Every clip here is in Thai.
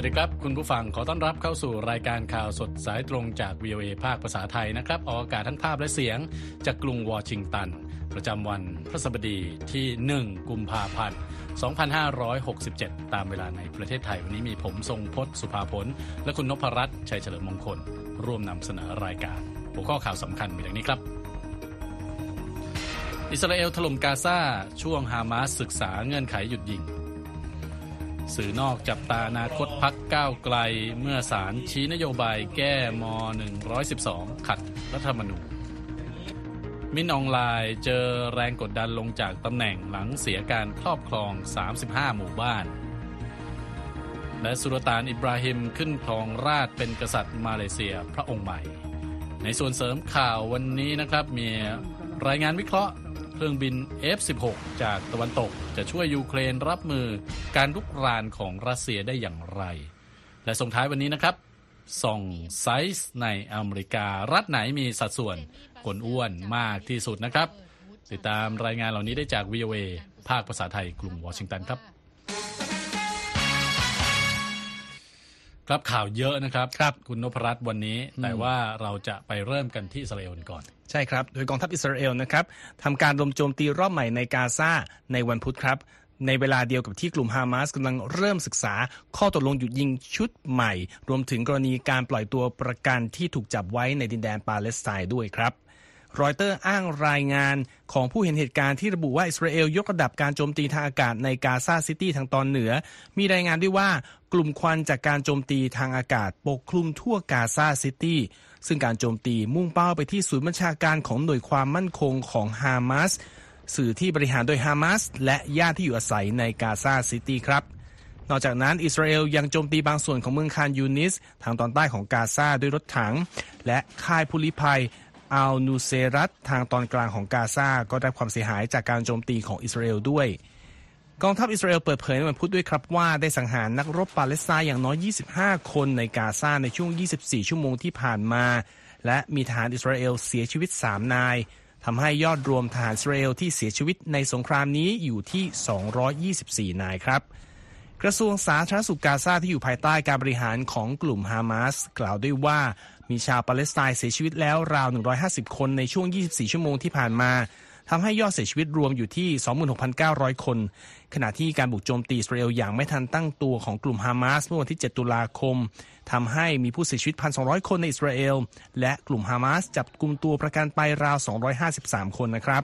สวัสดีครับ คุณผู้ฟังขอต้อนรับเข้าสู่รายการข่าวสดสายตรงจาก VOA ภาคภาษาไทยนะครับ ออกอากาศทั้งภาพและเสียงจากกรุงวอชิงตัน ประจำวันพฤหัสบดีที่ 1 กุมภาพันธ์ 2567 ตามเวลาในประเทศไทย วันนี้มีผมทรงพศสุภาพล และคุณนพรัตน์ชัยเฉลิมมงคล ร่วมนำเสนอรายการ หัวข้อข่าวสำคัญมีดังนี้ครับอิสราเอลถล่มกาซาช่วงฮามาสศึกษาเงื่อนไขหยุดยิง สื่อนอกจับตาอนาคตพักก้าวไกล เมื่อศาลชี้นโยบายแก้ม 112 ขัดรัฐธรรมนูญมินออนไลน์เจอแรงกดดันลงจากตำแหน่งหลังเสียการครอบครอง 35 หมู่บ้าน และสุลต่านอิบราฮิมขึ้นครองราชเป็นกษัตริย์มาเลเซียพระองค์ใหม่ ในส่วนเสริมข่าววันนี้นะครับมีรายงานวิเคราะห์ เครื่องบิน F-16 จากตะวันตก จะช่วยยูเครนรับมือการลุกรานของรัสเซียได้อย่างไร และส่งท้ายวันนี้นะครับส่องไซส์ในอเมริกา รัฐไหนมีสัดส่วนคนอ้วนมากที่สุดนะครับ ติดตามรายงานเหล่านี้ได้จาก VOA ภาคภาษาไทยกรุงวอชิงตันครับ ครับข่าวเยอะนะครับครับคุณนพรัตน์วันนี้ แต่ว่าเราจะไปเริ่มกันที่อิสราเอลก่อน ใช่ครับ โดยกองทัพอิสราเอลนะครับทำการระดมโจมตีรอบใหม่ในกาซาในวันพุธครับ ในเวลาเดียวกับที่กลุ่มฮามาสกำลังเริ่มศึกษา ข้อตกลงหยุดยิงชุดใหม่ รวมถึงกรณีการปล่อยตัวประกันที่ถูกจับไว้ในดินแดนปาเลสไตน์ด้วยครับ รอยเตอร์อ้างรายงานของผู้เห็นเหตุการณ์ที่ระบุว่า อิสราเอลยกระดับการโจมตีทางอากาศในกาซาซิตี้ทางตอนเหนือ มีรายงานด้วยว่ากลุ่มควันจากการโจมตีทางอากาศปกคลุมทั่วกาซาซิตี้ซึ่งการโจมตีมุ่งเป้าไปที่ศูนย์บัญชาการของหน่วยความมั่นคงของฮามาสสื่อที่บริหารโดยฮามาสและญาติที่อยู่อาศัยในกาซาซิตี้ครับนอกจากนั้น อิสราเอลยังโจมตีบางส่วนของเมืองคานยูนิส ทางตอนใต้ของกาซาด้วยรถถัง และค่ายผู้ลี้ภัย อัลนูเซรัตทางตอนกลางของกาซาก็ได้ความเสียหายจากการโจมตีของอิสราเอลด้วย กองทัพอิสราเอลเปิดเผยในวันพุธด้วยครับว่าได้สังหารนักรบปาเลสไตน์อย่างน้อย 25 คนในกาซาในช่วง 24 ชั่วโมงที่ผ่านมา และมีทหารอิสราเอลเสียชีวิต 3 นายทำให้ยอดรวมทหารอิสราเอลที่เสียชีวิตในสงครามนี้อยู่ที่ 224 นายครับกระทรวงสาธารณสุขกาซาที่อยู่ภายใต้การบริหารของกลุ่มฮามาสกล่าวด้วยว่า มีชาวปาเลสไตน์เสียชีวิตแล้วราว 150 คนในช่วง 24 ชั่วโมงที่ผ่านมาทำให้ยอดเสียชีวิตรวมอยู่ที่ 26,900 คน ขณะที่การบุกโจมตีอิสราเอลอย่างไม่ทันตั้งตัวของกลุ่มฮามาสเมื่อวันที่ 7 ตุลาคมทำให้มีผู้เสียชีวิต 1,200 คนในอิสราเอล และกลุ่มฮามาสจับกลุ่มตัวประกันไปราว 253 คนนะครับ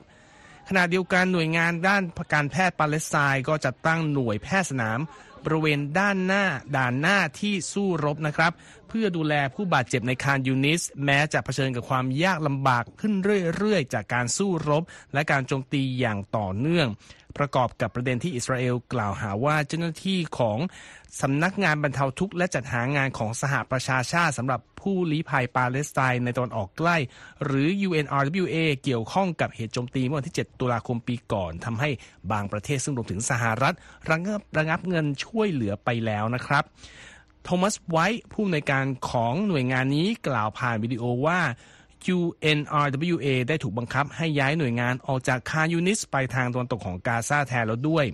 ขณะเดียวกันหน่วยงานด้านการแพทย์ปาเลสไตน์ก็จัดตั้งหน่วยแพทย์สนาม บริเวณด้านหน้าด่านหน้าที่สู้รบนะครับ เพื่อดูแลผู้บาดเจ็บในคานยูนิส แม้จะเผชิญกับความยากลำบากขึ้นเรื่อยๆ จากการสู้รบ และการโจมตีอย่างต่อเนื่อง ประกอบกับประเด็นที่อิสราเอลกล่าวหาว่าเจ้าหน้าที่ของสำนักงานบรรเทาทุกข์และจัดหางานของสหประชาชาติสำหรับผู้ลี้ภัยปาเลสไตน์ในตอนออกใกล้ หรือ UNRWA เกี่ยวข้องกับเหตุโจมตีเมื่อวันที่ 7 ตุลาคมปีก่อนทำให้บางประเทศซึ่งรวมถึงสหรัฐระงับระงับเงินช่วยเหลือไปแล้วนะครับโทมัสไวท์ผู้อำนวยการของหน่วยงานนี้กล่าวผ่านวิดีโอว่า UNRWA ได้ถูกบังคับให้ย้ายหน่วยงานออกจากคานยูนิสไปทางตะวันตกของกาซาแทนแล้วด้วย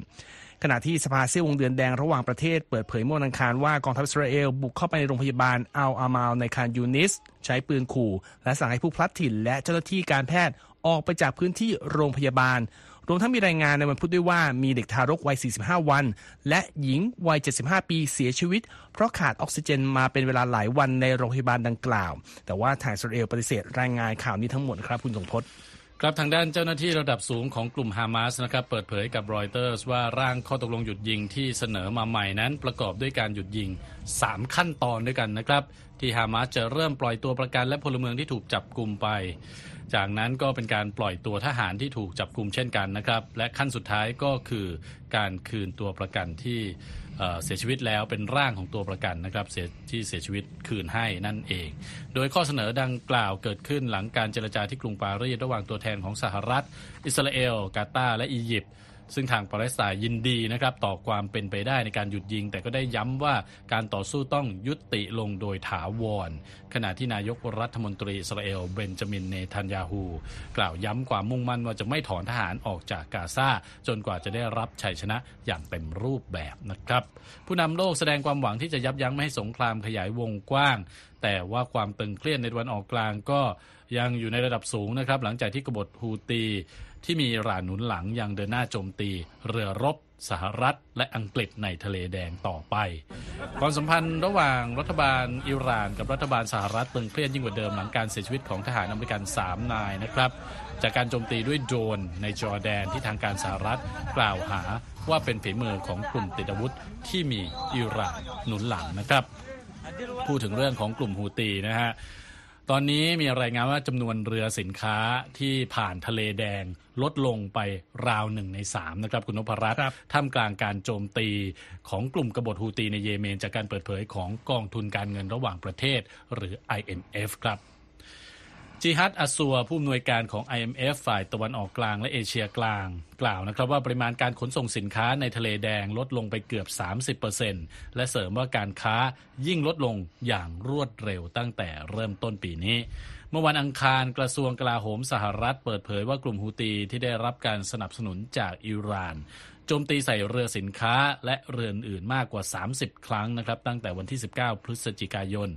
ขณะที่สภาเสี้ยววงเดือนแดงระหว่างประเทศเปิดเผยเมื่อวันอังคารว่ากองทัพอิสราเอลบุกเข้าไปในโรงพยาบาลอัลอามาลในคานยูนิส ใช้ปืนขู่ และสั่งให้ผู้พลัดถิ่นและเจ้าหน้าที่การแพทย์ออกไปจากพื้นที่โรงพยาบาล รวมทั้งมีรายงานในวันพุธด้วยว่ามีเด็กทารกวัย 45 วัน และหญิงวัย 75 ปีเสียชีวิต เพราะขาดออกซิเจนมาเป็นเวลาหลายวันในโรงพยาบาลดังกล่าว แต่ว่าทางอิสราเอลปฏิเสธรายงานข่าวนี้ทั้งหมดครับคุณสงพจน์ครับทางด้านเจ้าหน้าที่ระดับสูงของกลุ่มฮามาสนะครับเปิดเผยกับรอยเตอร์สว่าร่างข้อตกลงหยุดยิงที่เสนอมาใหม่นั้นประกอบด้วยการหยุดยิง 3 ขั้นตอนด้วยกันนะครับ ที่ฮามาสจะเริ่มปล่อยตัวประกันและพลเมืองที่ถูกจับกลุ่มไป จากนั้นก็เป็นการปล่อยตัวทหารที่ถูกจับกลุ่มเช่นกันนะครับ และขั้นสุดท้ายก็คือการคืนตัวประกันที่เสียชีวิตแล้วเป็นร่างของตัวประกันนะครับที่เสียชีวิตคืนให้นั่นเอง โดยข้อเสนอดังกล่าวเกิดขึ้นหลังการเจรจาที่กรุงปารีสระหว่างตัวแทนของสหรัฐ อิสราเอล กาตาร์และอียิปต์ ซึ่งทางปาเลสไตน์ยินดีนะครับต่อความเป็นไปได้ในการหยุดยิง แต่ก็ได้ย้ำว่าการต่อสู้ต้องยุติลงโดยถาวร ขณะที่นายกรัฐมนตรีอิสราเอลเบนจามินเนทันยาฮูกล่าวย้ำความมุ่งมั่นว่าจะไม่ถอนทหารออกจากกาซาจนกว่าจะได้รับชัยชนะอย่างเต็มรูปแบบนะครับผู้นำโลกแสดงความหวังที่จะยับยั้งไม่ให้สงครามขยายวงกว้าง แต่ว่าความตึงเครียดในวันออกกลางก็ยังอยู่ในระดับสูงนะครับหลังจากที่กบฏฮูตี ที่มีอิรานหนุนหลังยังเดินหน้าโจมตี เรือรบ สหรัฐ และอังกฤษในทะเลแดงต่อไป ความสัมพันธ์ระหว่างรัฐบาลอิหร่าน กับรัฐบาลสหรัฐตึงเครียดยิ่งกว่าเดิมหลังการเสียชีวิตของทหารอเมริกัน 3 นายนะครับ จากการโจมตีด้วยโดรนในจอร์แดนที่ทางการสหรัฐกล่าวหาว่าเป็นฝีมือของกลุ่มติดอาวุธที่มีอิหร่านหนุนหลังนะครับ พูดถึงเรื่องของกลุ่มฮูตีนะฮะ ตอนนี้มีรายงานว่าจำนวนเรือสินค้าที่ผ่านทะเลแดงลดลงไปราวหนึ่งในสามนะครับคุณนพรัตน์ท่ามกลางการโจมตีของกลุ่มกบฏฮูตีในเยเมน จากการเปิดเผยของกองทุนการเงินระหว่างประเทศหรือ IMF ครับ จิฮัดอัสัวผู้อำนวยการของ IMF ฝ่ายตะวันออกกลางและเอเชียกลาง กล่าวนะครับว่าปริมาณการขนส่งสินค้าในทะเลแดงลดลงไปเกือบ 30%และเสริมว่าการค้ายิ่งลดลงอย่างรวดเร็วตั้งแต่เริ่มต้นปีนี้ เมื่อวันอังคารกระทรวงกลาโหมสหรัฐเปิดเผยว่ากลุ่มฮูตีที่ได้รับการสนับสนุนจากอิหร่าน โจมตีใส่เรือสินค้าและเรืออื่นมากกว่า 30 ครั้งนะครับ ตั้งแต่วันที่ 19 พฤศจิกายน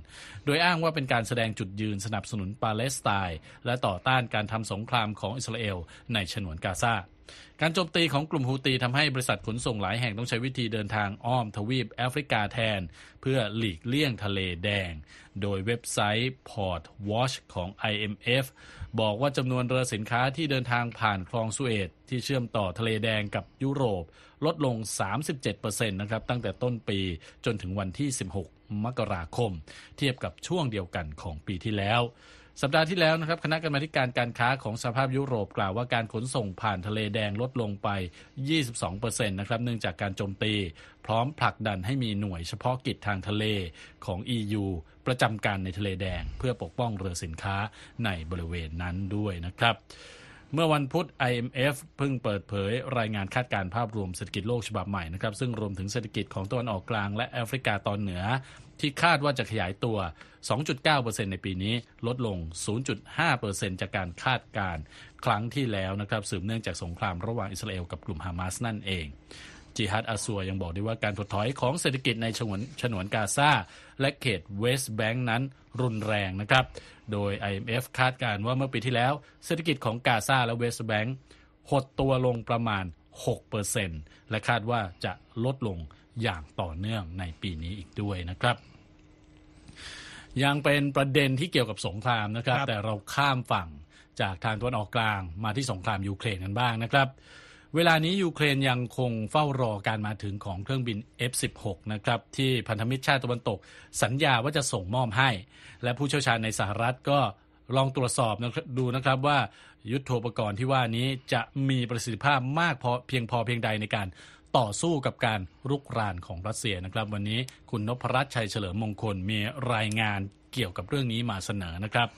โดยอ้างว่าเป็นการแสดงจุดยืนสนับสนุนปาเลสไตน์และต่อต้านการทำสงครามของอิสราเอลในฉนวนกาซา การโจมตีของกลุ่มฮูตีทำให้บริษัทขนส่งหลายแห่งต้องใช้วิธีเดินทางอ้อมทวีปแอฟริกาแทน เพื่อหลีกเลี่ยงทะเลแดง โดยเว็บไซต์ Port Watch ของ IMF บอกว่าจำนวนเรือสินค้าที่เดินทางผ่านคลองสุเอตที่เชื่อมต่อทะเลแดงกับยุโรป ลดลง 37%นะครับตั้งแต่ต้นปีจนถึงวันที่ 16 มกราคม เทียบกับช่วงเดียวกันของปีที่แล้ว สัปดาห์ที่แล้วนะครับคณะกรรมาการการค้าของสภาพยุโรปกล่าวว่าการขนส่งผ่านทะเลแดงลดลงไป 22%นะครับเนื่องจากการโจมตี พร้อมผลักดันให้มีหน่วยเฉพาะกิจทางทะเลของ EU ประจำการในทะเลแดง เพื่อปกป้องเรือสินค้าในบริเวณนั้นด้วยนะครับ เมื่อวันพุธ IMF เพิ่งเปิดเผยรายงานคาดการณ์ภาพรวมเศรษฐกิจโลกฉบับใหม่นะครับซึ่งรวมถึงเศรษฐกิจของตะวันออกกลางและแอฟริกาตอนเหนือ ที่คาดว่าจะขยายตัว 2.9%ในปีนี้ลดลง 0.5%จากการคาดการณ์ครั้งที่แล้วนะครับสืบเนื่องจากสงครามระหว่างอิสราเอลกับกลุ่มฮามาสนั่นเองจิฮัดอาซัวยังบอกด้วยว่าการถดถอยของเศรษฐกิจในฉนวนฉนวนกาซาและเขตเวสต์แบงก์นั้นรุนแรงนะครับ โดย IMF คาดการณ์ว่าเมื่อปีที่แล้ว เศรษฐกิจของกาซาและเวสต์แบงก์หดตัวลงประมาณ 6%และคาดว่าจะลดลงอย่างต่อเนื่องในปีนี้อีกด้วยนะครับยังเป็นประเด็นที่เกี่ยวกับสงครามนะครับแต่เราข้ามฝั่งจากทางตะวันออกกลางมาที่สงครามยูเครนกันบ้างนะครับ เวลานี้ยูเครนยังคงเฝ้ารอการมาถึงของเครื่องบิน F16 นะครับที่พันธมิตรชาติตะวันตก สัญญาว่าจะส่งมอบให้ และผู้เชี่ยวชาญในสหรัฐก็ลองตรวจสอบดูนะครับว่ายุทโธปกรณ์ที่ว่านี้จะมีประสิทธิภาพมากพอเพียงพอเพียงใดในการต่อสู้กับการรุกรานของรัสเซียนะครับ วันนี้คุณนพรัตน์ชัยเฉลิมมงคลมีรายงานเกี่ยวกับเรื่องนี้มาเสนอนะครับ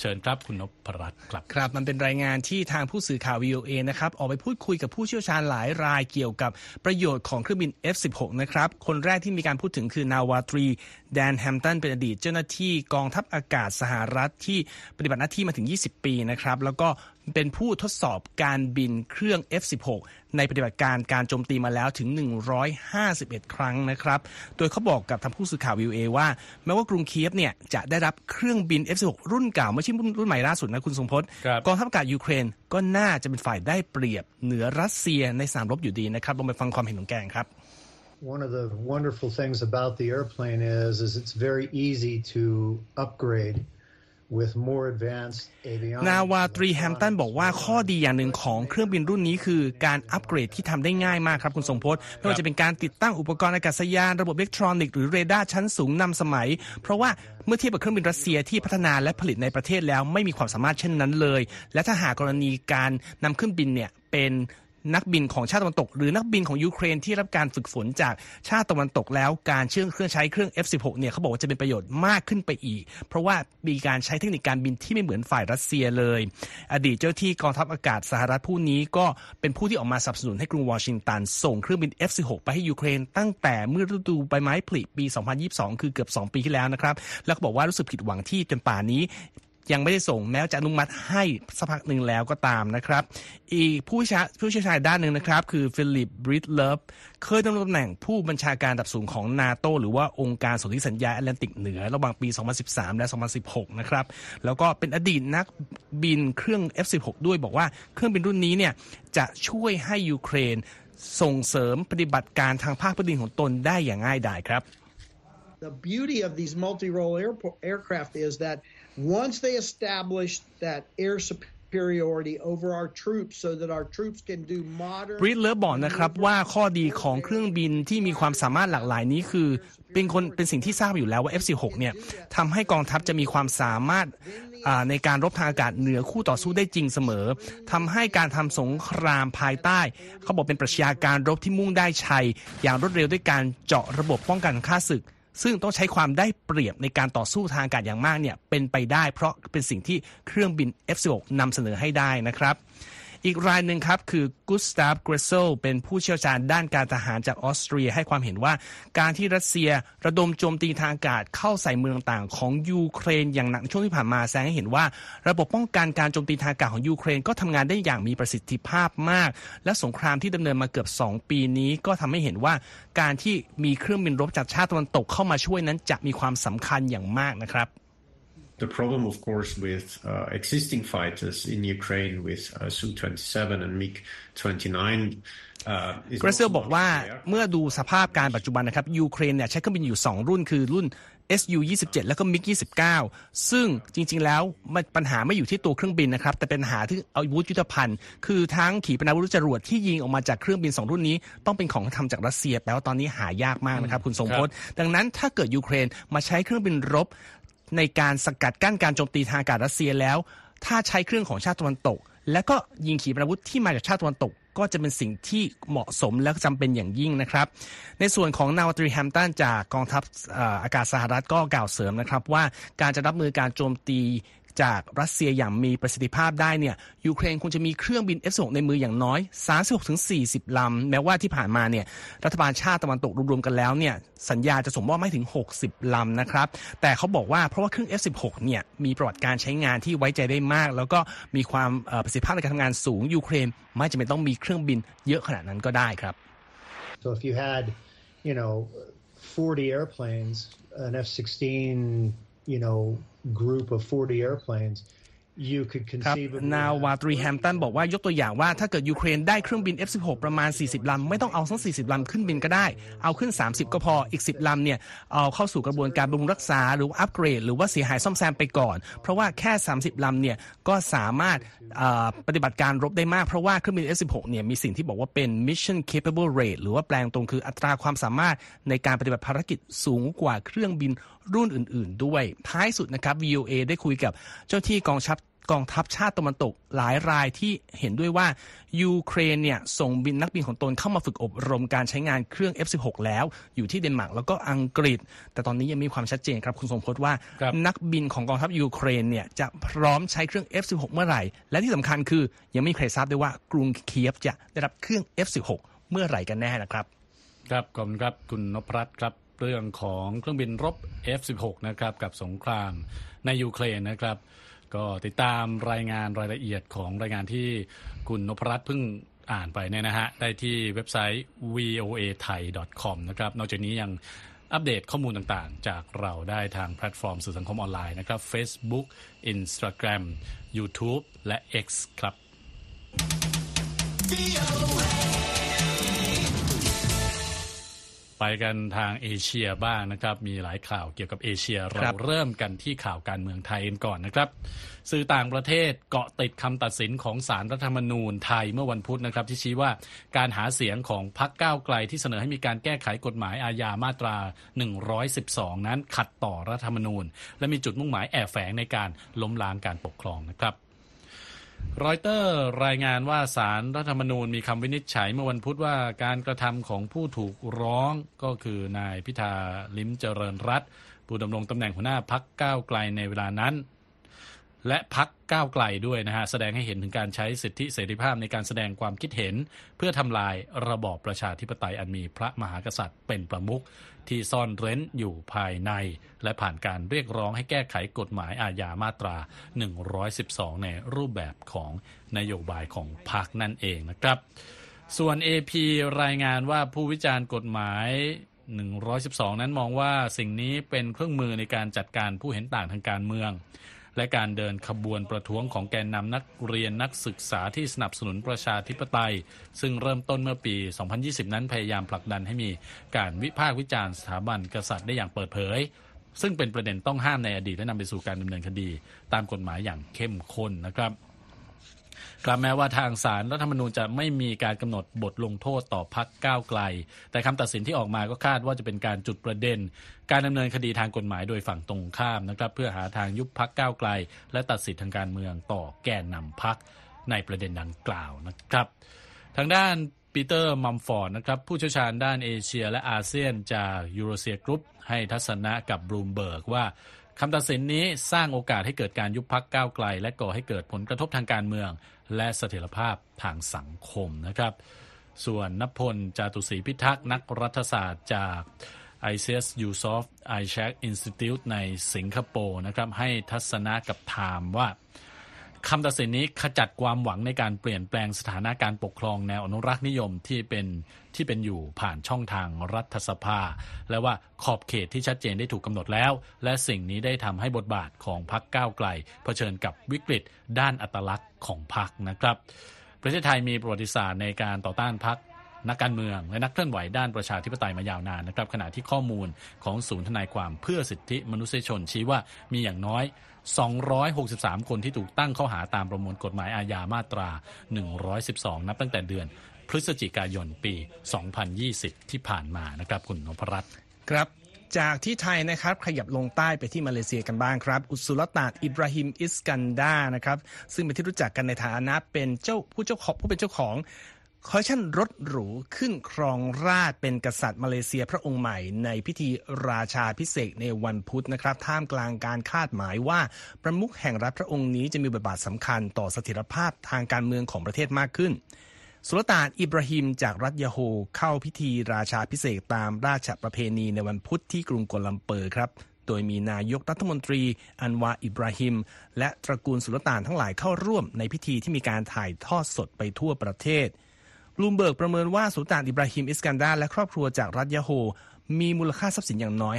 เชิญครับคุณนพรัตน์ครับครับ มันเป็นรายงานที่ทางผู้สื่อข่าว VOA นะครับออกไปพูดคุยกับผู้เชี่ยวชาญหลายรายเกี่ยวกับประโยชน์ของเครื่องบิน F16 นะครับ คนแรกที่มีการพูดถึงคือนาวาตรีแดนแฮมตันเป็นอดีตเจ้าหน้าที่กองทัพอากาศสหรัฐที่ปฏิบัติหน้าที่มาถึง 20 ปีนะครับแล้วก็ เป็นผู้ทดสอบการบินเครื่อง F16 ในปฏิบัติการการโจมตีมาแล้วถึง 151 ครั้งนะครับ โดยเขาบอกกับทางผู้สื่อข่าววิวเอว่า แม้ว่ากรุงเคียฟเนี่ยจะได้รับเครื่องบิน F16 รุ่นเก่า ไม่ใช่รุ่นใหม่ล่าสุดนะคุณทรงพจน์กองทัพอากาศยูเครนก็น่าจะเป็นฝ่ายได้เปรียบเหนือรัสเซียในสนามรบอยู่ดีนะครับลองไปฟังความเห็นของแกครับ One of the wonderful things about the airplane is, is it's very easy to upgrade นาวาตรีแฮมตันบอกว่าข้อดีอย่างหนึ่งของเครื่องบินรุ่นนี้คือการอัปเกรดที่ทำได้ง่ายมากครับคุณทรงพจน์ไม่ว่าจะเป็นการติดตั้งอุปกรณ์อากาศยานระบบอิเล็กทรอนิกส์หรือเรดาร์ชั้นสูงนำสมัย เพราะว่าเมื่อเทียบกับเครื่องบินรัสเซียที่พัฒนาและผลิตในประเทศแล้วไม่มีความสามารถเช่นนั้นเลย และถ้าหากกรณีการนำเครื่องบินเนี่ยเป็น นักบินของชาติตะวันตก หรือนักบินของยูเครนที่รับการฝึกฝนจากชาติตะวันตกแล้วการเชื่อมเครื่องใช้เครื่อง F16 เนี่ยเขาบอกว่าจะเป็นประโยชน์มากขึ้นไปอีก เพราะว่ามีการใช้เทคนิคการบินที่ไม่เหมือนฝ่ายรัสเซียเลย อดีตเจ้าหน้าที่กองทัพอากาศสหรัฐผู้นี้ก็เป็นผู้ที่ออกมาสนับสนุนให้กรุงวอชิงตันส่งเครื่องบิน F16 ไปให้ยูเครน ตั้งแต่เมื่อฤดูใบไม้ผลิปี 2022 คือเกือบ 2 ปีที่แล้วนะครับแล้วก็บอกว่ารู้สึกผิดหวังที่จนป่านนี้ ยังไม่ได้ส่งแม้จะอนุมัติให้สักพักหนึ่งแล้วก็ตามนะครับ อีกผู้ชาผู้เชี่ยวชาญด้านหนึ่งนะครับ คือฟิลิปบริดเลิฟเคยดำรงตำแหน่งผู้บัญชาการระดับสูงของนาโตหรือว่าองค์การสนธิสัญญาแอตแลนติกเหนือ ระหว่างปี 2013 และ 2016 นะครับแล้วก็เป็นอดีตนักบินเครื่อง F16 ด้วยบอกว่าเครื่องบินรุ่นนี้เนี่ยจะช่วยให้ยูเครนส่งเสริมปฏิบัติการทางภาคพื้นดินของตนได้อย่างง่ายดายครับ The beauty of these multi-role aircraft is that once they establish that air superiority over our troops so that our troops can do modern บริดเลิฟบอกนะครับว่าข้อดีของเครื่องบินที่มีความสามารถหลากหลายนี้คือเป็นคนเป็นสิ่งที่ทราบอยู่แล้วว่า F16 เนี่ยทำให้กองทัพจะมีความสามารถในการรบทางอากาศเหนือคู่ต่อสู้ได้จริงเสมอทำให้การทำสงครามภายใต้ เขาบอกเป็นปรัชญาการรบที่มุ่งได้ชัย อย่างรวดเร็วด้วยการเจาะระบบป้องกันข้าศึก ซึ่งต้องใช้ความได้เปรียบในการต่อสู้ทางอากาศอย่างมากเนี่ยเป็นไปได้เพราะเป็นสิ่งที่เครื่องบิน F16 นำเสนอให้ได้นะครับ อีกรายหนึ่งครับ คือกุสตาฟเกรเซลเป็นผู้เชี่ยวชาญด้านการทหารจากออสเตรียให้ความเห็นว่าการที่รัสเซียระดมโจมตีทางอากาศเข้าใส่เมืองต่างของยูเครนอย่างหนักช่วงที่ผ่านมาแสดงให้เห็นว่า ระบบป้องกันการโจมตีทางอากาศของยูเครนก็ทำงานได้อย่างมีประสิทธิภาพมาก และสงครามที่ดำเนินมาเกือบ 2 ปีนี้ก็ทำให้เห็นว่าการที่มีเครื่องบินรบจากชาติตะวันตกเข้ามาช่วยนั้นจะมีความสำคัญอย่างมากนะครับ the problem, of course, with uh, existing fighters in Ukraine with uh, Su-27 and MiG-29 เกรเซลบอกว่าเมื่อดูสภาพการปัจจุบันนะครับยูเครนเนี่ยใช้เครื่องบินอยู่ 2 รุ่นคือรุ่น SU 27แล้วก็ MiG 29ซึ่งจริง ๆ แล้วปัญหาไม่อยู่ที่ตัวเครื่องบินนะครับ แต่เป็นปัญหาที่อาวุธยุทธภัณฑ์ คือทั้งขีปนาวุธจรวดที่ยิงออกมาจากเครื่องบิน 2 รุ่นนี้ ต้องเป็นของทำจากรัสเซียแปลว่าตอนนี้หายากมากนะครับ คุณสมพศดังนั้นถ้าเกิดยูเครนมาใช้เครื่องบินรบ ในการสกัดกั้นการโจมตีทางอากาศรัสเซียแล้ว ถ้าใช้เครื่องของชาติตะวันตก และก็ยิงขีปนาวุธที่มาจากชาติตะวันตก ก็จะเป็นสิ่งที่เหมาะสมและจำเป็นอย่างยิ่งนะครับ ในส่วนของนาวตรีแฮมตันจากกองทัพอากาศสหรัฐก็กล่าวเสริมนะครับว่าการจะรับมือการโจมตี จากรัสเซียอย่างมีประสิทธิภาพได้เนี่ยยูเครนควรจะมีเครื่องบิน F16 ในมืออย่างน้อย 36-40 ลำ แม้ว่าที่ผ่านมาเนี่ยรัฐบาลชาติตะวันตกรวมๆกันแล้วเนี่ยสัญญาจะส่งมอบไม่ถึง 60 ลำนะครับ แต่เขาบอกว่าเพราะว่าเครื่อง F16 เนี่ยมีประวัติการใช้งานที่ไว้ใจได้มาก แล้วก็มีความประสิทธิภาพในการทำงานสูงยูเครนไม่จำเป็นต้องมีเครื่องบินเยอะขนาดนั้นก็ได้ครับ so if you had you know 40 airplanes an F-16 you know group of 40 airplanes ครับนาวาตรีแฮมตันบอกว่ายกตัวอย่างว่าถ้าเกิดยูเครนได้เครื่องบิน F16 ประมาณ 40 ลำ ไม่ต้องเอาทั้ง 40 ลำขึ้นบินก็ได้ เอาขึ้น 30 ก็พออีก 10 ลำเนี่ยเอาเข้าสู่กระบวนการบำรุงรักษาหรืออัปเกรด หรือว่าเสียหายซ่อมแซมไปก่อน เพราะว่าแค่ 30 ลำเนี่ยก็สามารถปฏิบัติการรบได้มาก เพราะว่าเครื่องบิน F16 เนี่ยมีสิ่งที่บอกว่าเป็น mission capable rate หรือว่าแปลงตรงคืออัตราความสามารถในการปฏิบัติภารกิจสูงกว่าเครื่องบิน รุ่นอื่น ๆ ด้วย ท้ายสุดนะครับ VOA ได้คุยกับเจ้าที่กองทัพกองทัพชาติตะวันตกหลายรายที่เห็นด้วยว่า ยูเครนเนี่ยส่งบินนักบินของตนเข้ามาฝึกอบรมการใช้งานเครื่อง F16 แล้ว อยู่ที่เดนมาร์กแล้วก็อังกฤษ แต่ตอนนี้ยังมีความชัดเจนครับ คุณสมพศว่า นักบินของกองทัพยูเครนเนี่ยจะพร้อมใช้เครื่อง F16 เมื่อไหร่ และที่สำคัญคือยังไม่มีใครทราบด้วยว่ากรุงเคียฟจะได้รับเครื่อง F16 เมื่อไหร่กันแน่นะครับ ครับขอบคุณครับคุณนพรัตน์ครับ เรื่องของเครื่องบินรบ F16 นะครับกับสงครามในยูเครนนะครับ ก็ติดตามรายงานรายละเอียดของรายงานที่คุณนพรัตน์เพิ่งอ่านไปเนี่ยนะฮะได้ที่เว็บไซต์ voa thai com นะครับนอกจากนี้ยังอัปเดตข้อมูลต่างๆ จากเราได้ทางแพลตฟอร์มสื่อสังคมออนไลน์นะครับ Facebook Instagram YouTube และ X ครับ ไปกันทางเอเชียบ้างนะครับ มีหลายข่าวเกี่ยวกับเอเชียเราเริ่มกันที่ข่าวการเมืองไทยกันก่อนนะครับ สื่อต่างประเทศเกาะติดคำตัดสินของสารรัฐธรรมนูญไทยเมื่อวันพุธนะครับ ที่ชี้ว่าการหาเสียงของพรรคก้าวไกลที่เสนอให้มีการแก้ไขกฎหมายอาญามาตรา 112 นั้นขัดต่อรัฐธรรมนูญ และมีจุดมุ่งหมายแอบแฝงในการล้มล้างการปกครองนะครับ รอยเตอร์รายงานว่าสารรัฐธรรมนูญมีคำวินิจฉัยเมื่อวันพุธว่าการกระทำของผู้ถูกร้องก็คือนายพิธาลิ้มเจริญรัตผู้ดำรงตำแหน่งหัวหน้าพักก้าวไกลในเวลานั้น และพักก้าวไกลด้วยนะฮะแสดงให้เห็นถึงการใช้สิทธิเสรีภาพในการแสดงความคิดเห็น เพื่อทำลายระบอบประชาธิปไตยอันมีพระมหากษัตริย์เป็นประมุขที่ซ่อนเร้นอยู่ภายใน และผ่านการเรียกร้องให้แก้ไขกฎหมายอาญามาตรา 112 ในรูปแบบของนโยบายของพรรคนั่นเองนะครับ ส่วน AP รายงานว่าผู้วิจารณ์กฎหมาย112 นั้นมองว่าสิ่งนี้เป็นเครื่องมือในการจัดการผู้เห็นต่างทางการเมือง และการเดินขบวนประท้วงของแกนนำนักเรียนนักศึกษาที่สนับสนุนประชาธิปไตย ซึ่งเริ่มต้นเมื่อปี 2020 นั้นพยายามผลักดันให้มีการวิพากษ์วิจารณ์สถาบันกษัตริย์ได้อย่างเปิดเผย ซึ่งเป็นประเด็นต้องห้ามในอดีตและนำไปสู่การดำเนินคดี ตามกฎหมายอย่างเข้มข้นนะครับ กลับแม้ว่าทางสารรัฐธรรมนูญจะไม่มีการกำหนดบทลงโทษต่อพักก้าวไกล แต่คำตัดสินที่ออกมาก็คาดว่าจะเป็นการจุดประเด็น การดำเนินคดีทางกฎหมายโดยฝั่งตรงข้ามนะครับเพื่อหาทางยุบพักก้าวไกล และตัดสิทธิทางการเมืองต่อแกนนำพักในประเด็นดังกล่าวนะครับ ทางด้านปีเตอร์มัมฟอร์ดนะครับผู้เชี่ยวชาญด้านเอเชียและอาเซียนจาก Eurasia Group ให้ทัศนะกับบลูมเบิร์กว่า คำตัดสินนี้สร้างโอกาสให้เกิดการยุบพักก้าวไกล และก่อให้เกิดผลกระทบทางการเมือง และเสถียรภาพทางสังคมนะครับ ส่วนนพลจาตุศรีพิทักษ์นักรัฐศาสตร์จาก i c s u s o f i c h e c Institute ในสิงคโปร์นะครับให้ทัศนะกับไทม์ว่า คำตัดสินนี้ขจัดความหวังในการเปลี่ยนแปลงสถานะการปกครองแนวอนุรักษ์นิยมที่เป็นที่เป็นอยู่ผ่านช่องทางรัฐสภา และว่าขอบเขตที่ชัดเจนได้ถูกกำหนดแล้ว และสิ่งนี้ได้ทำให้บทบาทของพรรคก้าวไกล เผชิญกับวิกฤตด้านอัตลักษณ์ของพรรคนะครับ ประเทศไทยมีประวัติศาสตร์ในการต่อต้านพรรคนักการเมืองและนักเคลื่อนไหวด้านประชาธิปไตยมายาวนานนะครับขณะที่ข้อมูลของศูนย์ทนายความเพื่อสิทธิมนุษยชนชี้ว่ามีอย่างน้อย 263 คนที่ถูกตั้งข้อหาตามประมวลกฎหมายอาญามาตรา 112 นับตั้งแต่เดือน พฤศจิกายนปี 2020 ที่ผ่านมานะครับคุณนพรัตน์ครับจากที่ไทยนะครับขยับลงใต้ไปที่มาเลเซียกันบ้างครับ อุสุลตาดอิบราฮิมอิสกันดานะครับซึ่งเป็นที่รู้จักกันในฐานะเป็นเจ้าผู้เจ้าของผู้เป็นเจ้าของ คอชันรถหรูขึ้นครองราชเป็นกษัตริย์มาเลเซียพระองค์ใหม่ ในพิธีราชาพิเศษในวันพุธนะครับ ท่ามกลางการคาดหมายว่าประมุขแห่งรัฐพระองค์นี้จะมีบทบาทสำคัญต่อเสถียรภาพทางการเมืองของประเทศมากขึ้น สุลต่านอิบราฮิมจากรัฐยาโฮเข้าพิธีราชาพิเศษตามราชประเพณีในวันพุธที่กรุงกัวลัมเปอร์ครับโดยมีนายกรัฐมนตรี อันวาอิบราฮิม และตระกูลสุลต่านทั้งหลายเข้าร่วมในพิธีที่มีการถ่ายทอดสดไปทั่วประเทศ ลูมเบิร์กประเมินว่าสุลต่านอิบราฮิมอิสกันดาและครอบครัวจากรัฐยะโฮร์มีมูลค่าทรัพย์สินอย่างน้อย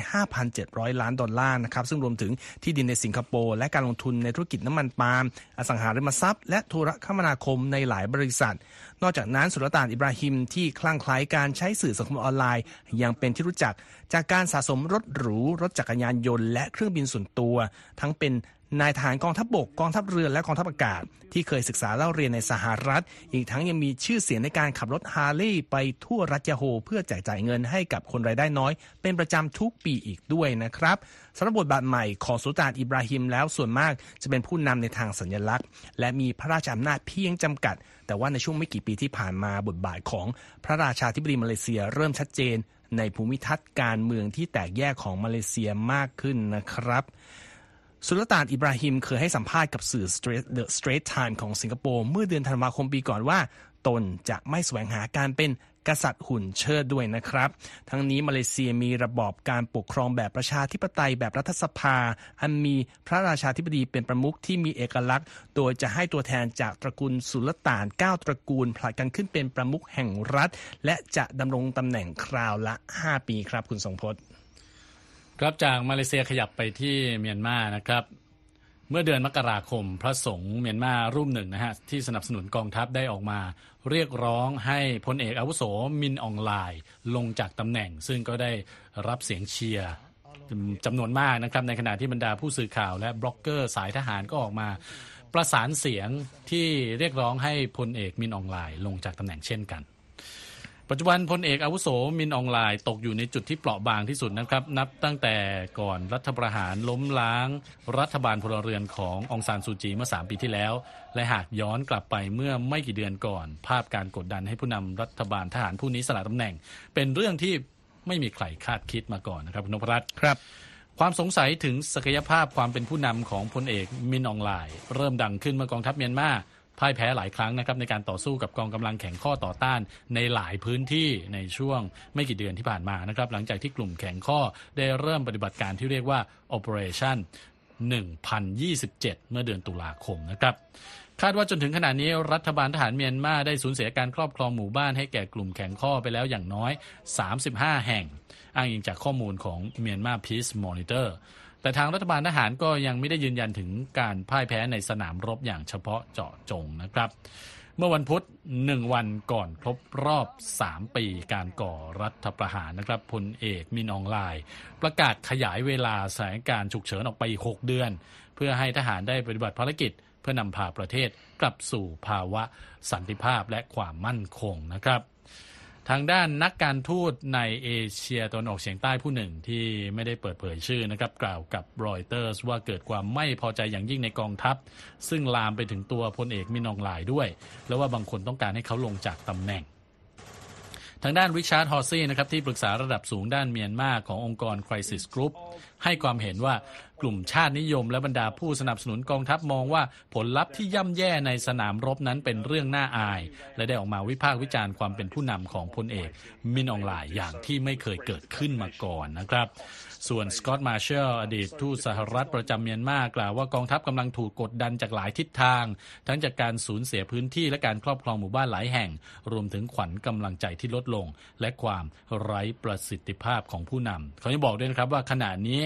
5,700 ล้านดอลลาร์นะครับ ซึ่งรวมถึงที่ดินในสิงคโปร์และการลงทุนในธุรกิจน้ำมันปาล์ม อสังหาริมทรัพย์ และโทรคมนาคมในหลายบริษัท นอกจากนั้นสุลต่านอิบราฮิมที่คลั่งไคล้การใช้สื่อสังคมออนไลน์ ยังเป็นที่รู้จักจากการสะสมรถหรู รถจักรยานยนต์ และเครื่องบินส่วนตัว ทั้งเป็น นายทหารกองทัพบกกองทัพเรือและกองทัพอากาศ ที่เคยศึกษาเล่าเรียนในสหรัฐ อีกทั้งยังมีชื่อเสียงในการขับรถฮาร์เลย์ไปทั่วรัฐยาโฮเพื่อแจกจ่ายเงินให้กับคนรายได้น้อย เป็นประจำทุกปีอีกด้วยนะครับสำหรับบทบาทใหม่ของสุลต่านอิบราฮิมแล้วส่วนมากจะเป็นผู้นำในทางสัญลักษณ์ และมีพระราชอำนาจเพียงจำกัด แต่ว่าในช่วงไม่กี่ปีที่ผ่านมาบทบาทของพระราชาธิบดีมาเลเซียเริ่มชัดเจนในภูมิทัศน์การเมืองที่แตกแยกของมาเลเซียมากขึ้นนะครับ สุลต่านอิบราฮิมเคยให้สัมภาษณ์กับสื่อ The Straits Times ของสิงคโปร์เมื่อเดือนธันวาคมปีก่อนว่า ตนจะไม่แสวงหาการเป็นกษัตริย์หุ่นเชิดด้วยนะครับ ทั้งนี้มาเลเซียมีระบอบการปกครองแบบประชาธิปไตยแบบรัฐสภา อันมีพระราชาธิบดีเป็นประมุขที่มีเอกลักษณ์ โดยจะให้ตัวแทนจากตระกูลสุลต่าน 9 ตระกูลผลัดกันขึ้นเป็นประมุขแห่งรัฐ และจะดำรงตำแหน่งคราวละ 5 ปีครับคุณทรงพจน์ ครับจากมาเลเซียขยับไปที่เมียนมานะครับ เมื่อเดือนมกราคม พระสงฆ์เมียนมารูปหนึ่งนะฮะที่สนับสนุนกองทัพได้ออกมา เรียกร้องให้พลเอกอาวุโสมินอ่องหล่ายลงจากตำแหน่ง ซึ่งก็ได้รับเสียงเชียร์จำนวนมากนะครับในขณะที่บรรดาผู้สื่อข่าวและบล็อกเกอร์สายทหารก็ออกมา ประสานเสียงที่เรียกร้องให้พลเอกมินอ่องหล่ายลงจากตำแหน่งเช่นกัน ปัจจุบันพลเอกอาวุโสมินอองไลน์ตกอยู่ในจุดที่เปราะบางที่สุดนะครับ นับตั้งแต่ก่อนรัฐประหารล้มล้าง รัฐบาลพลเรือนขององซานซูจีเมื่อ 3 ปีที่แล้ว และหากย้อนกลับไปเมื่อไม่กี่เดือนก่อน ภาพการกดดันให้ผู้นำรัฐบาลทหารผู้นี้สละตำแหน่ง เป็นเรื่องที่ไม่มีใครคาดคิดมาก่อนนะครับคุณนพรัตน์ครับความสงสัยถึงศักยภาพความเป็นผู้นำของพลเอกมินอองไลน์เริ่มดังขึ้นเมื่อกองทัพเมียนมา พ่ายแพ้หลายครั้งนะครับในการต่อสู้กับกองกำลังแข็งข้อต่อต้านในหลายพื้นที่ในช่วงไม่กี่เดือนที่ผ่านมานะครับหลังจากที่กลุ่มแข็งข้อได้เริ่มปฏิบัติการที่เรียกว่า Operation 1027 เมื่อเดือนตุลาคมนะครับคาดว่าจนถึงขณะนี้รัฐบาลทหารเมียนมาได้สูญเสียการครอบครองหมู่บ้านให้แก่กลุ่มแข็งข้อไปแล้วอย่างน้อย 35 แห่ง อ้างอิงจากข้อมูลของเมียนมา Peace Monitor แต่ทางรัฐบาลทหารก็ยังไม่ได้ยืนยันถึงการพ่ายแพ้ในสนามรบอย่างเฉพาะเจาะจงนะครับ เมื่อวันพุธหนึ่งวันก่อนครบรอบ 3 ปีการก่อรัฐประหารนะครับพลเอกมินอองไลน์ ประกาศขยายเวลาสถานการณ์ฉุกเฉินออกไปอีก6เดือน เพื่อให้ทหารได้ปฏิบัติภารกิจ เพื่อนำพาประเทศกลับสู่ภาวะสันติภาพและความมั่นคงนะครับ ทางด้านนักการทูตในเอเชียตะวันออกเฉียงใต้ผู้หนึ่งที่ไม่ได้เปิดเผยชื่อนะครับกล่าวกับรอยเตอร์สว่าเกิดความไม่พอใจอย่างยิ่งในกองทัพ ซึ่งลามไปถึงตัวพลเอกมินอ่องหล่ายด้วย แล้วว่าบางคนต้องการให้เขาลงจากตำแหน่ง ทางด้านริชาร์ดฮอร์ซี่นะครับที่ปรึกษาระดับสูงด้านเมียนมาขององค์กร Crisis Group ให้ความเห็นว่ากลุ่มชาตินิยมและบรรดาผู้สนับสนุนกองทัพมองว่าผลลัพธ์ที่ย่ำแย่ในสนามรบนั้นเป็นเรื่องน่าอาย และได้ออกมาวิพากษ์วิจารณ์ความเป็นผู้นำของพลเอก มินอองหลายอย่างที่ไม่เคยเกิดขึ้นมาก่อนนะครับ ส่วนสกอตต์มาเชลอดีตทูตสหรัฐประจำเมียนมากล่าวว่ากองทัพกำลังถูกกดดันจากหลายทิศทาง ทั้งจากการสูญเสียพื้นที่และการครอบครองหมู่บ้านหลายแห่ง รวมถึงขวัญกำลังใจที่ลดลง และความไร้ประสิทธิภาพของผู้นำเขายังบอกด้วยนะครับว่าขณะนี้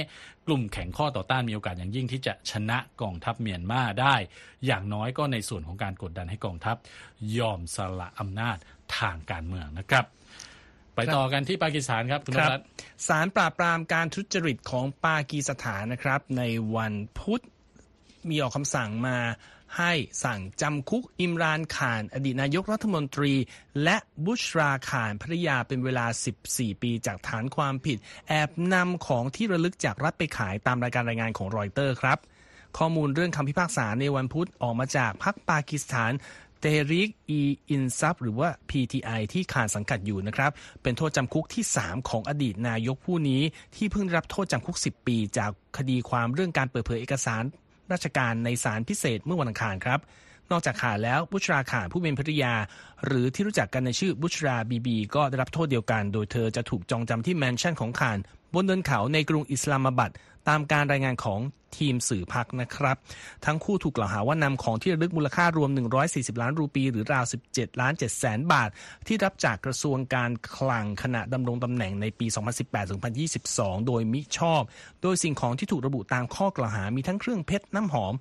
กลุ่มแข่งข้อต่อต้านมีโอกาสอย่างยิ่งที่จะชนะกองทัพเมียนมาได้ อย่างน้อยก็ในส่วนของการกดดันให้กองทัพ ยอมสละอำนาจทางการเมืองนะครับ ไปต่อกันที่ปากีสถานครับคุณนครัรัตบสารปราบปรามการทุจริตของปากีสถานนะครับ ในวันพุธมีออกคำสั่งมาให้สั่งจำคุกอิมรานข่าน อดีตนายกรัฐมนตรี และบุชราข่านภรรยาเป็นเวลา 14 ปีจากฐานความผิด แอบนำของที่ระลึกจากรัฐไปขายตามรายการรายงานของรอยเตอร์ครับ ข้อมูลเรื่องคำพิพากษาในวันพุธออกมาจากพรรคปากีสถาน เตริกอีอินซับหรือว่า PTI ที่ขาดสังกัดอยู่นะครับ เป็นโทษจำคุกที่ 3 ของอดีตนายกผู้นี้ ที่เพิ่งรับโทษจำคุก 10 ปี จากคดีความเรื่องการเปิดเผยเอกสาร ราชการในศาลพิเศษเมื่อวันอังคารครับนอกจากขานแล้วบุชราขานผู้เป็นภริยา หรือที่รู้จักกันในชื่อบุชราบีบี ก็ได้รับโทษเดียวกัน โดยเธอจะถูกจองจำที่แมนชั่นของขาน บนเดินเขาในกรุงอิสลามบัดตามการรายงานของทีมสื่อพักนะครับ ทั้งคู่ถูกกล่าวหาว่านำของที่ระลึกมูลค่ารวม 140 ล้านรูปี หรือราว 17 ล้าน7แสนบาท ที่รับจากกระทรวงการคลังขณะดำรงตำแหน่งในปี 2018-2022 โดยมิชอบ โดยสิ่งของที่ถูกระบุตามข้อกล่าวหามีทั้งเครื่องเพชรน้ำหอม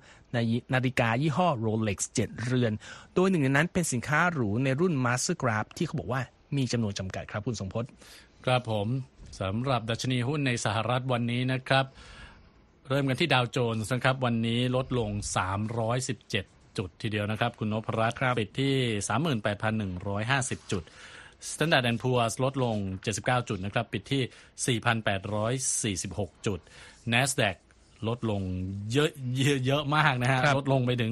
นาฬิกายี่ห้อ Rolex 7เรือน โดยหนึ่งในนั้นเป็นสินค้าหรูในรุ่น Mastercraft ที่เขาบอกว่ามีจำนวนจำกัดครับคุณสมพศครับผม สำหรับดัชนีหุ้นในสหรัฐวันนี้นะครับ เริ่มกันที่ดาวโจนส์นะครับ วันนี้ลดลง 317 จุดทีเดียวนะครับ คุณนพรัตน์ครับปิดที่ 38,150 จุด Standard and Poor's ลดลง 79 จุดนะครับ ปิดที่ 4,846 จุด NASDAQ ลดลงเยอะเยอะเยอะมากนะฮะครับลดลงไปถึง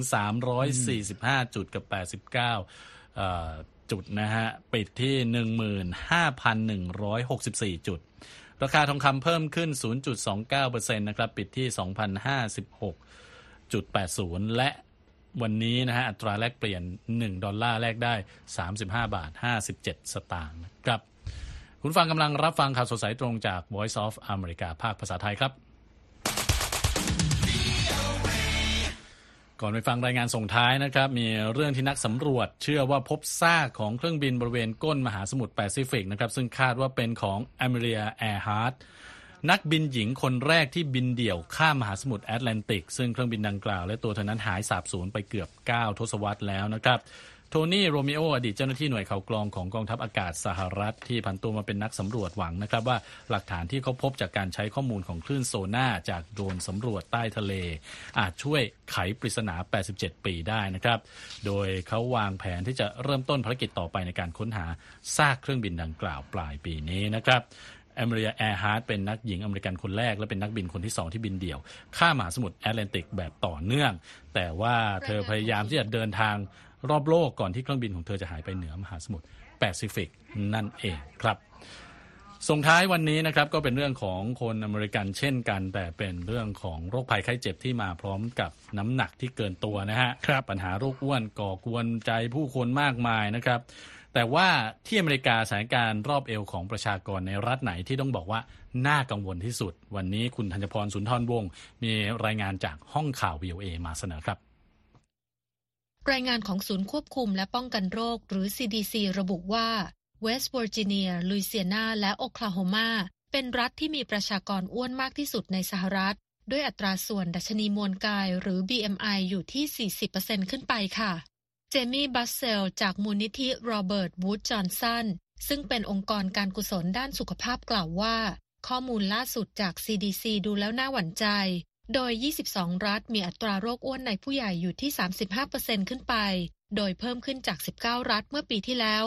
345 จุดกับ 89เอ่อ จุดนะฮะ ปิดที่ 15,164 จุด ราคาทองคำเพิ่มขึ้น 0.29%นะครับ ปิดที่ 2,056.80 และวันนี้นะฮะ อัตราแลกเปลี่ยน 1 ดอลลาร์แลกได้ 35 บาท 57 สตางค์นะครับ คุณฟังกำลังรับฟังข่าวสดสายตรงจาก Voice of America ภาคภาษาไทยครับ ก่อนไปฟังรายงานส่งท้ายนะครับ มีเรื่องที่นักสำรวจ เชื่อว่าพบซากของเครื่องบินบริเวณก้นมหาสมุทรแปซิฟิกนะครับซึ่งคาดว่าเป็นของอมีเลียแอร์ฮาร์ตนักบินหญิงคนแรกที่บินเดี่ยวข้ามมหาสมุทรแอตแลนติก ซึ่งเครื่องบินดังกล่าวและตัวเธอนั้นหายสาบสูญไปเกือบ 9 ทศวรรษแล้วนะครับ โทนี่โรมิโออดีตเจ้าหน้าที่หน่วยข่าวกรองของกองทัพอากาศสหรัฐที่ผันตัวมาเป็นนักสำรวจหวังนะครับว่าหลักฐานที่เขาพบจากการใช้ข้อมูลของคลื่นโซน่าจากโดรนสำรวจใต้ทะเล อาจช่วยไขปริศนา 87 ปีได้นะครับ โดยเขาวางแผนที่จะเริ่มต้นภารกิจต่อไปในการค้นหาซากเครื่องบินดังกล่าวปลายปีนี้นะครับอมีเลียแอร์ฮาร์ตเป็นนักหญิงอเมริกันคนแรก และเป็นนักบินคนที่สองที่บินเดี่ยว ข้ามมหาสมุทรแอตแลนติกแบบต่อเนื่อง แต่ว่าเธอพยายามที่จะเดินทาง รอบโลกก่อนที่เครื่องบินของเธอจะหายไปเหนือมหาสมุทรแปซิฟิกนั่นเองครับส่งท้ายวันนี้นะครับก็เป็นเรื่องของคนอเมริกันเช่นกัน แต่เป็นเรื่องของโรคภัยไข้เจ็บที่มาพร้อมกับน้ำหนักที่เกินตัวนะฮะครับปัญหาโรคอ้วนก่อกวนใจผู้คนมากมายนะครับ แต่ว่าที่อเมริกาสถานการณ์รอบเอวของประชากรในรัฐไหนที่ต้องบอกว่าน่ากังวลที่สุด วันนี้คุณธัญพรสุนทรวงศ์มีรายงานจากห้องข่าว VOA มาเสนอครับ รายงานของศูนย์ควบคุมและป้องกันโรค หรือ CDC ระบุว่าเวสต์เวอร์จิเนียลุยเซียนา และโอคลาโฮมาเป็นรัฐที่มีประชากรอ้วนมากที่สุดในสหรัฐ ด้วยอัตราส่วนดัชนีมวลกายหรือ BMI อยู่ที่ 40%ขึ้นไปค่ะ เจมี่บัสเซล จากมูลนิธิโรเบิร์ตวูดจอห์นสันซึ่งเป็นองค์กรการกุศลด้านสุขภาพกล่าวว่า ข้อมูลล่าสุดจาก CDC ดูแล้วน่าหวั่นใจ โดย 22 รัฐมีอัตราโรคอ้วนในผู้ใหญ่อยู่ที่ 35%ขึ้นไป โดยเพิ่มขึ้นจาก 19 รัฐเมื่อปีที่แล้ว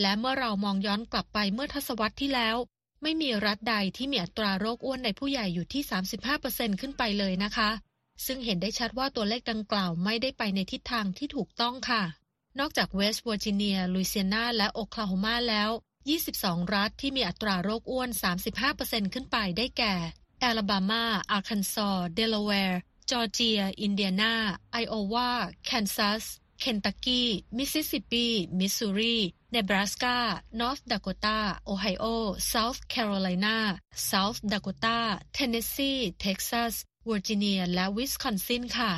และเมื่อเรามองย้อนกลับไปเมื่อทศวรรษที่แล้ว ไม่มีรัฐใดที่มีอัตราโรคอ้วนในผู้ใหญ่อยู่ที่ 35%ขึ้นไปเลยนะคะ ซึ่งเห็นได้ชัดว่าตัวเลขดังกล่าวไม่ได้ไปในทิศทางที่ถูกต้องค่ะ นอกจากเวสต์เวอร์จิเนีย ลุยเซียนา และโอคลาโฮมาแล้ว 22 รัฐที่มีอัตราโรคอ้วน 35%ขึ้นไปได้แก่ แอลาบามา อาร์คันซอเดลาแวร์ จอร์เจีย อินเดียนา ไอโอวา แคนซัส เคนตักกี้ มิสซิสซิปปี มิสซูรีเนบราสกา นอร์ทดาโกตา โอไฮโอ เซาท์แคโรไลนา เซาท์ดาโกตา เทนเนสซี เท็กซัส เวอร์จิเนีย และวิสคอนซินค่ะ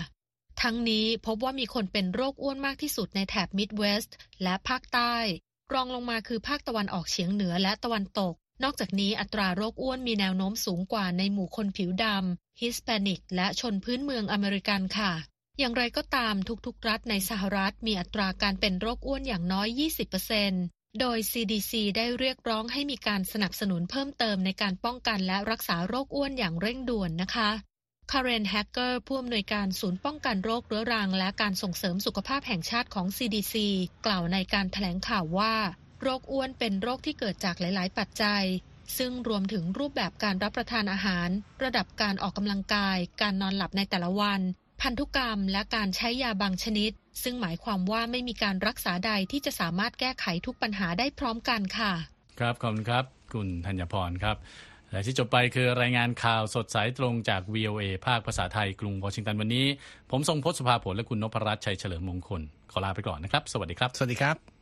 ทั้งนี้พบว่ามีคนเป็นโรคอ้วนมากที่สุดในแถบมิดเวสต์และภาคใต้ รองลงมาคือภาคตะวันออกเฉียงเหนือและตะวันตก นอกจากนี้อัตราโรคอ้วนมีแนวโน้มสูงกว่าในหมู่คนผิวดำฮิสแปนิก และชนพื้นเมืองอเมริกันค่ะ อย่างไรก็ตามทุกๆ รัฐในสหรัฐมีอัตราการเป็นโรคอ้วนอย่างน้อย 20%โดย CDC ได้เรียกร้องให้มีการสนับสนุนเพิ่มเติมในการป้องกันและรักษาโรคอ้วนอย่างเร่งด่วนนะคะคาร์เรนแฮกเกอร์ผู้อำนวยการศูนย์ป้องกันโรคเรื้อรัง และการส่งเสริมสุขภาพแห่งชาติของ CDC กล่าวในการแถลงข่าวว่า โรคอ้วนเป็นโรคที่เกิดจากหลาย ๆ ปัจจัย ซึ่งรวมถึงรูปแบบการรับประทานอาหาร ระดับการออกกำลังกาย การนอนหลับในแต่ละวัน พันธุกรรม และการใช้ยาบางชนิด ซึ่งหมายความว่าไม่มีการรักษาใดที่จะสามารถแก้ไขทุกปัญหาได้พร้อมกันค่ะ ครับขอบคุณครับคุณธัญพรครับและที่จบไปคือรายงานข่าวสดสายตรงจาก VOA ภาคภาษาไทยกรุงวอชิงตันวันนี้ ผมทรงพศสุภาผลและคุณนพรัตน์ชัยเฉลิมมงคล ขอลาไปก่อนนะครับ สวัสดีครับ สวัสดีครับ